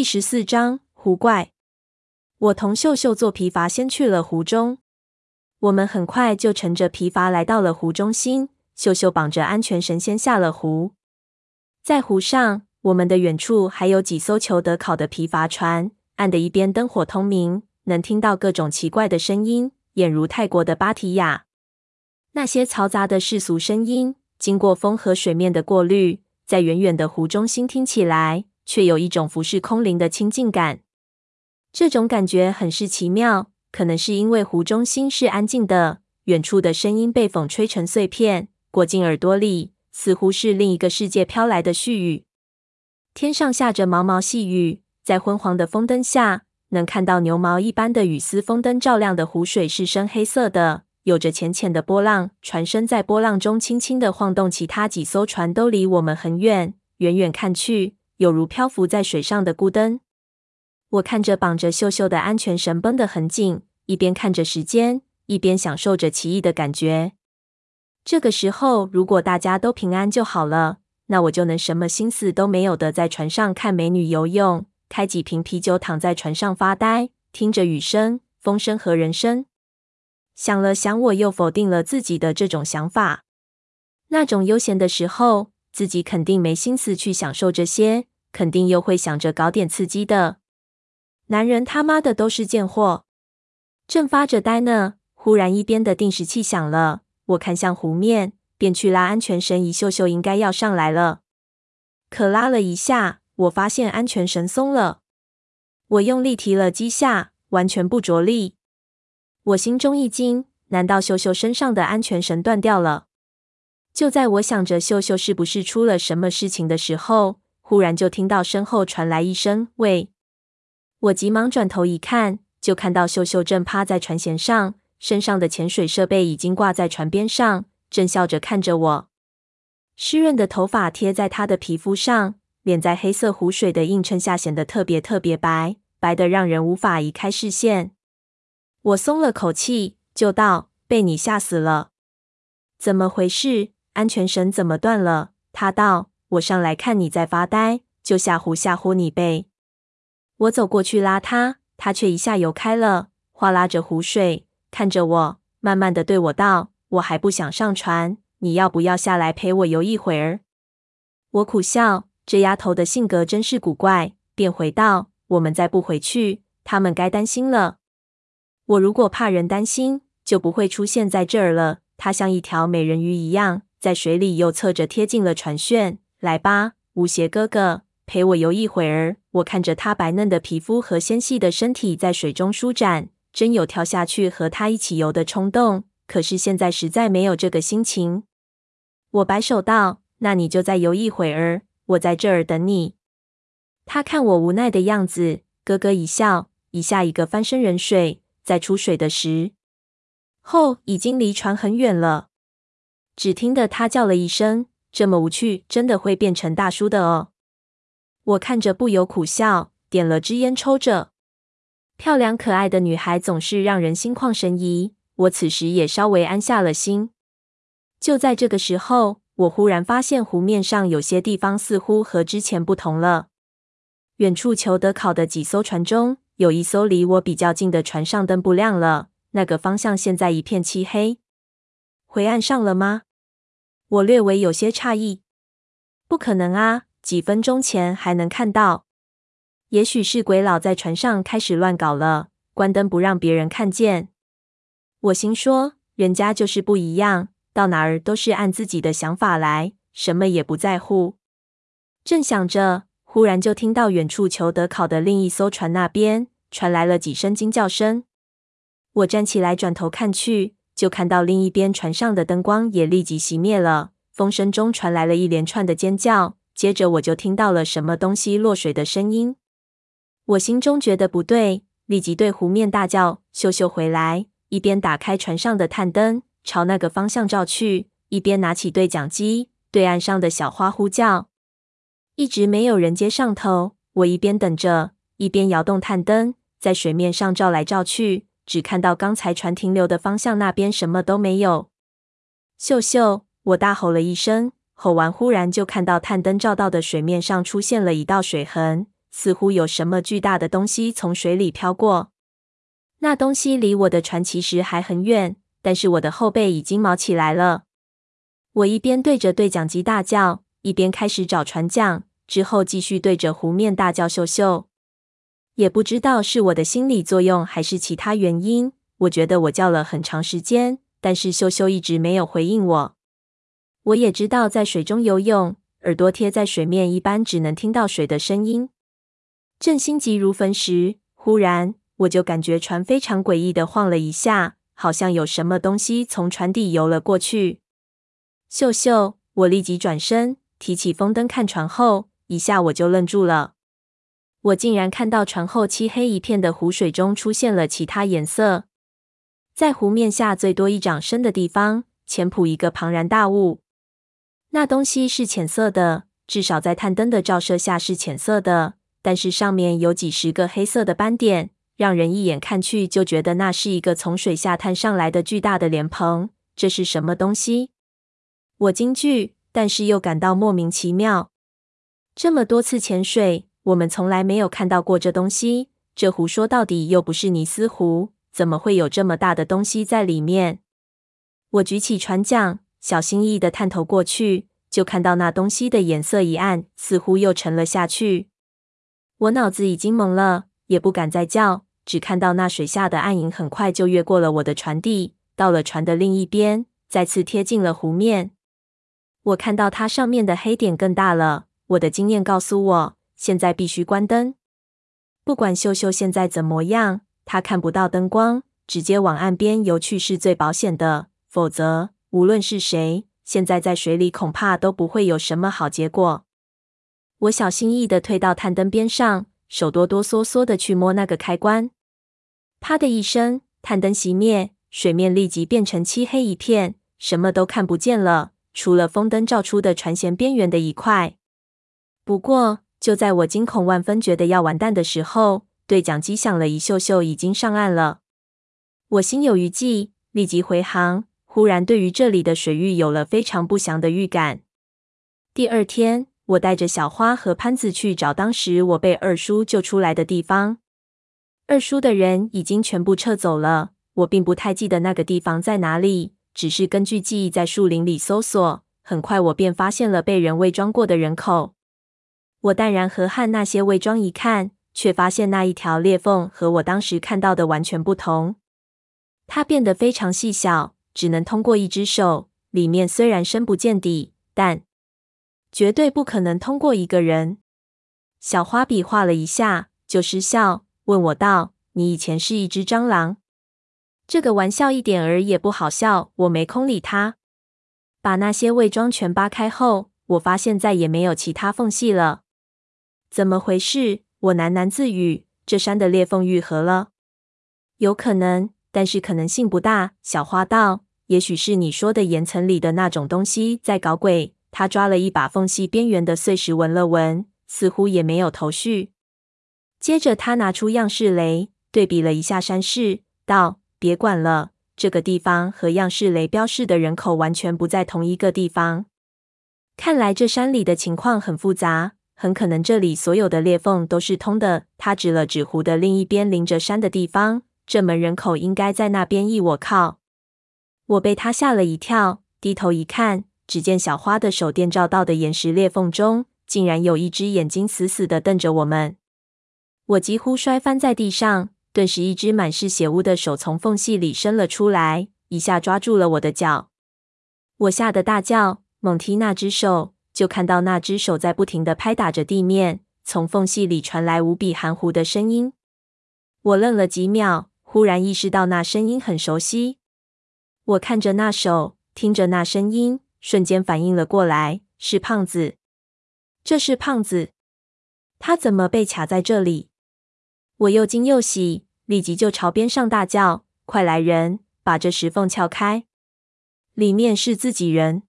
第十四章湖怪。我同秀秀坐皮筏先去了湖中。我们很快就乘着皮筏来到了湖中心。秀秀绑着安全绳先下了湖。在湖上，我们的远处还有几艘裘德考的皮筏船，岸的一边灯火通明，能听到各种奇怪的声音，俨如泰国的芭提雅。那些嘈杂的世俗声音，经过风和水面的过滤，在远远的湖中心听起来，却有一种浮世空灵的清静感。这种感觉很是奇妙，可能是因为湖中心是安静的，远处的声音被风吹成碎片，裹进耳朵里，似乎是另一个世界飘来的絮语。天上下着毛毛细雨，在昏黄的风灯下，能看到牛毛一般的雨丝。风灯照亮的湖水是深黑色的。有着浅浅的波浪，船身在波浪中轻轻的晃动。其他几艘船都离我们很远，远远看去，有如漂浮在水上的孤灯。我看着绑着秀秀的安全绳绷得很紧，一边看着时间，一边享受着奇异的感觉。这个时候，如果大家都平安就好了，那我就能什么心思都没有的在船上看美女游泳，开几瓶啤酒，躺在船上发呆，听着雨声、风声和人声。想了想，我又否定了自己的这种想法。那种悠闲的时候，自己肯定没心思去享受这些，肯定又会想着搞点刺激的。男人他妈的都是贱货。正发着呆呢，忽然一边的定时器响了。我看向湖面，便去拉安全绳，一秀秀应该要上来了。可拉了一下，我发现安全绳松了。我用力提了几下，完全不着力。我心中一惊，难道秀秀身上的安全绳断掉了？就在我想着秀秀是不是出了什么事情的时候，忽然就听到身后传来一声“喂”。我急忙转头一看，就看到秀秀正趴在船舷上，身上的潜水设备已经挂在船边上，正笑着看着我。湿润的头发贴在她的皮肤上，脸在黑色湖水的映衬下显得特别特别白，白的让人无法移开视线。我松了口气，就道：“被你吓死了，怎么回事？安全绳怎么断了？”他道：“我上来看你在发呆，就吓唬吓唬你呗。”我走过去拉他，他却一下游开了，哗啦着湖水，看着我，慢慢的对我道：“我还不想上船，你要不要下来陪我游一会儿？”我苦笑，这丫头的性格真是古怪，便回道：“我们再不回去，他们该担心了。”我如果怕人担心，就不会出现在这儿了。她像一条美人鱼一样，在水里又侧着贴近了船舷。来吧，吴邪哥哥，陪我游一会儿。我看着他白嫩的皮肤和纤细的身体在水中舒展，真有跳下去和他一起游的冲动。可是现在实在没有这个心情。我摆手道：“那你就再游一会儿，我在这儿等你。”他看我无奈的样子，咯咯一笑，一下一个翻身人水。在出水的时候，已经离船很远了。只听得他叫了一声：“这么无趣，真的会变成大叔的哦。”我看着不由苦笑，点了支烟抽着。漂亮可爱的女孩总是让人心旷神怡。我此时也稍微安下了心。就在这个时候，我忽然发现湖面上有些地方似乎和之前不同了。远处裘德考的几艘船中，有一艘离我比较近的船上灯不亮了，那个方向现在一片漆黑。回岸上了吗？我略微有些诧异。不可能啊，几分钟前还能看到。也许是鬼佬在船上开始乱搞了，关灯不让别人看见。我心说，人家就是不一样，到哪儿都是按自己的想法来，什么也不在乎。正想着。忽然就听到远处裘德考的另一艘船那边传来了几声惊叫声。我站起来转头看去，就看到另一边船上的灯光也立即熄灭了。风声中传来了一连串的尖叫，接着我就听到了什么东西落水的声音。我心中觉得不对，立即对湖面大叫：“秀秀回来！”一边打开船上的探灯，朝那个方向照去，一边拿起对讲机对岸上的小花呼叫。一直没有人接上头，我一边等着，一边摇动探灯，在水面上照来照去，只看到刚才船停留的方向那边什么都没有。秀秀，我大吼了一声，吼完忽然就看到探灯照到的水面上出现了一道水痕，似乎有什么巨大的东西从水里飘过。那东西离我的船其实还很远，但是我的后背已经毛起来了。我一边对着对讲机大叫，一边开始找船桨，之后继续对着湖面大叫：“秀秀！”也不知道是我的心理作用还是其他原因，我觉得我叫了很长时间，但是秀秀一直没有回应我。我也知道，在水中游泳，耳朵贴在水面，一般只能听到水的声音。正心急如焚时，忽然我就感觉船非常诡异的晃了一下，好像有什么东西从船底游了过去。秀秀，我立即转身，提起风灯看船后，一下我就愣住了。我竟然看到船后漆黑一片的湖水中出现了其他颜色，在湖面下最多一掌深的地方，潜伏一个庞然大物。那东西是浅色的，至少在探灯的照射下是浅色的。但是上面有几十个黑色的斑点，让人一眼看去就觉得那是一个从水下探上来的巨大的莲蓬。这是什么东西？我惊惧，但是又感到莫名其妙。这么多次潜水，我们从来没有看到过这东西。这湖说到底又不是尼斯湖，怎么会有这么大的东西在里面？我举起船桨。小心翼翼地探头过去，就看到那东西的颜色一暗，似乎又沉了下去。我脑子已经懵了，也不敢再叫，只看到那水下的暗影很快就越过了我的船底，到了船的另一边，再次贴近了湖面。我看到它上面的黑点更大了。我的经验告诉我，现在必须关灯。不管秀秀现在怎么样，她看不到灯光，直接往岸边游去是最保险的，否则。无论是谁，现在在水里恐怕都不会有什么好结果。我小心翼翼地退到探灯边上，手哆哆嗦嗦地去摸那个开关。啪的一声，探灯熄灭，水面立即变成漆黑一片，什么都看不见了，除了风灯照出的船舷边缘的一块。不过，就在我惊恐万分，觉得要完蛋的时候，对讲机响了一秀秀已经上岸了。我心有余悸，立即回航。忽然，对于这里的水域有了非常不祥的预感。第二天，我带着小花和潘子去找当时我被二叔救出来的地方。二叔的人已经全部撤走了，我并不太记得那个地方在哪里，只是根据记忆在树林里搜索。很快，我便发现了被人伪装过的人口。我淡然和和那些伪装一看，却发现那一条裂缝和我当时看到的完全不同，它变得非常细小。只能通过一只手，里面虽然深不见底，但绝对不可能通过一个人。小花比划了一下，就失笑，问我道：“你以前是一只蟑螂？”这个玩笑一点儿也不好笑。我没空理他。把那些伪装全扒开后，我发现再也没有其他缝隙了。怎么回事？我喃喃自语：“这山的裂缝愈合了？有可能。”但是可能性不大，小花道。也许是你说的岩层里的那种东西在搞鬼。他抓了一把缝隙边缘的碎石闻了闻，似乎也没有头绪。接着他拿出样式雷，对比了一下山势，道：“别管了，这个地方和样式雷标示的人口完全不在同一个地方。看来这山里的情况很复杂，很可能这里所有的裂缝都是通的。”他指了指湖的另一边临着山的地方。这门人口应该在那边。依我靠，我被他吓了一跳，低头一看，只见小花的手电照到的岩石裂缝中，竟然有一只眼睛死死地瞪着我们。我几乎摔翻在地上，顿时一只满是血污的手从缝隙里伸了出来，一下抓住了我的脚。我吓得大叫，猛踢那只手，就看到那只手在不停的拍打着地面，从缝隙里传来无比含糊的声音。我愣了几秒。忽然意识到那声音很熟悉，我看着那手，听着那声音，瞬间反应了过来，是胖子。这是胖子，他怎么被卡在这里？我又惊又喜，立即就朝边上大叫：“快来人，把这石缝撬开！里面是自己人！”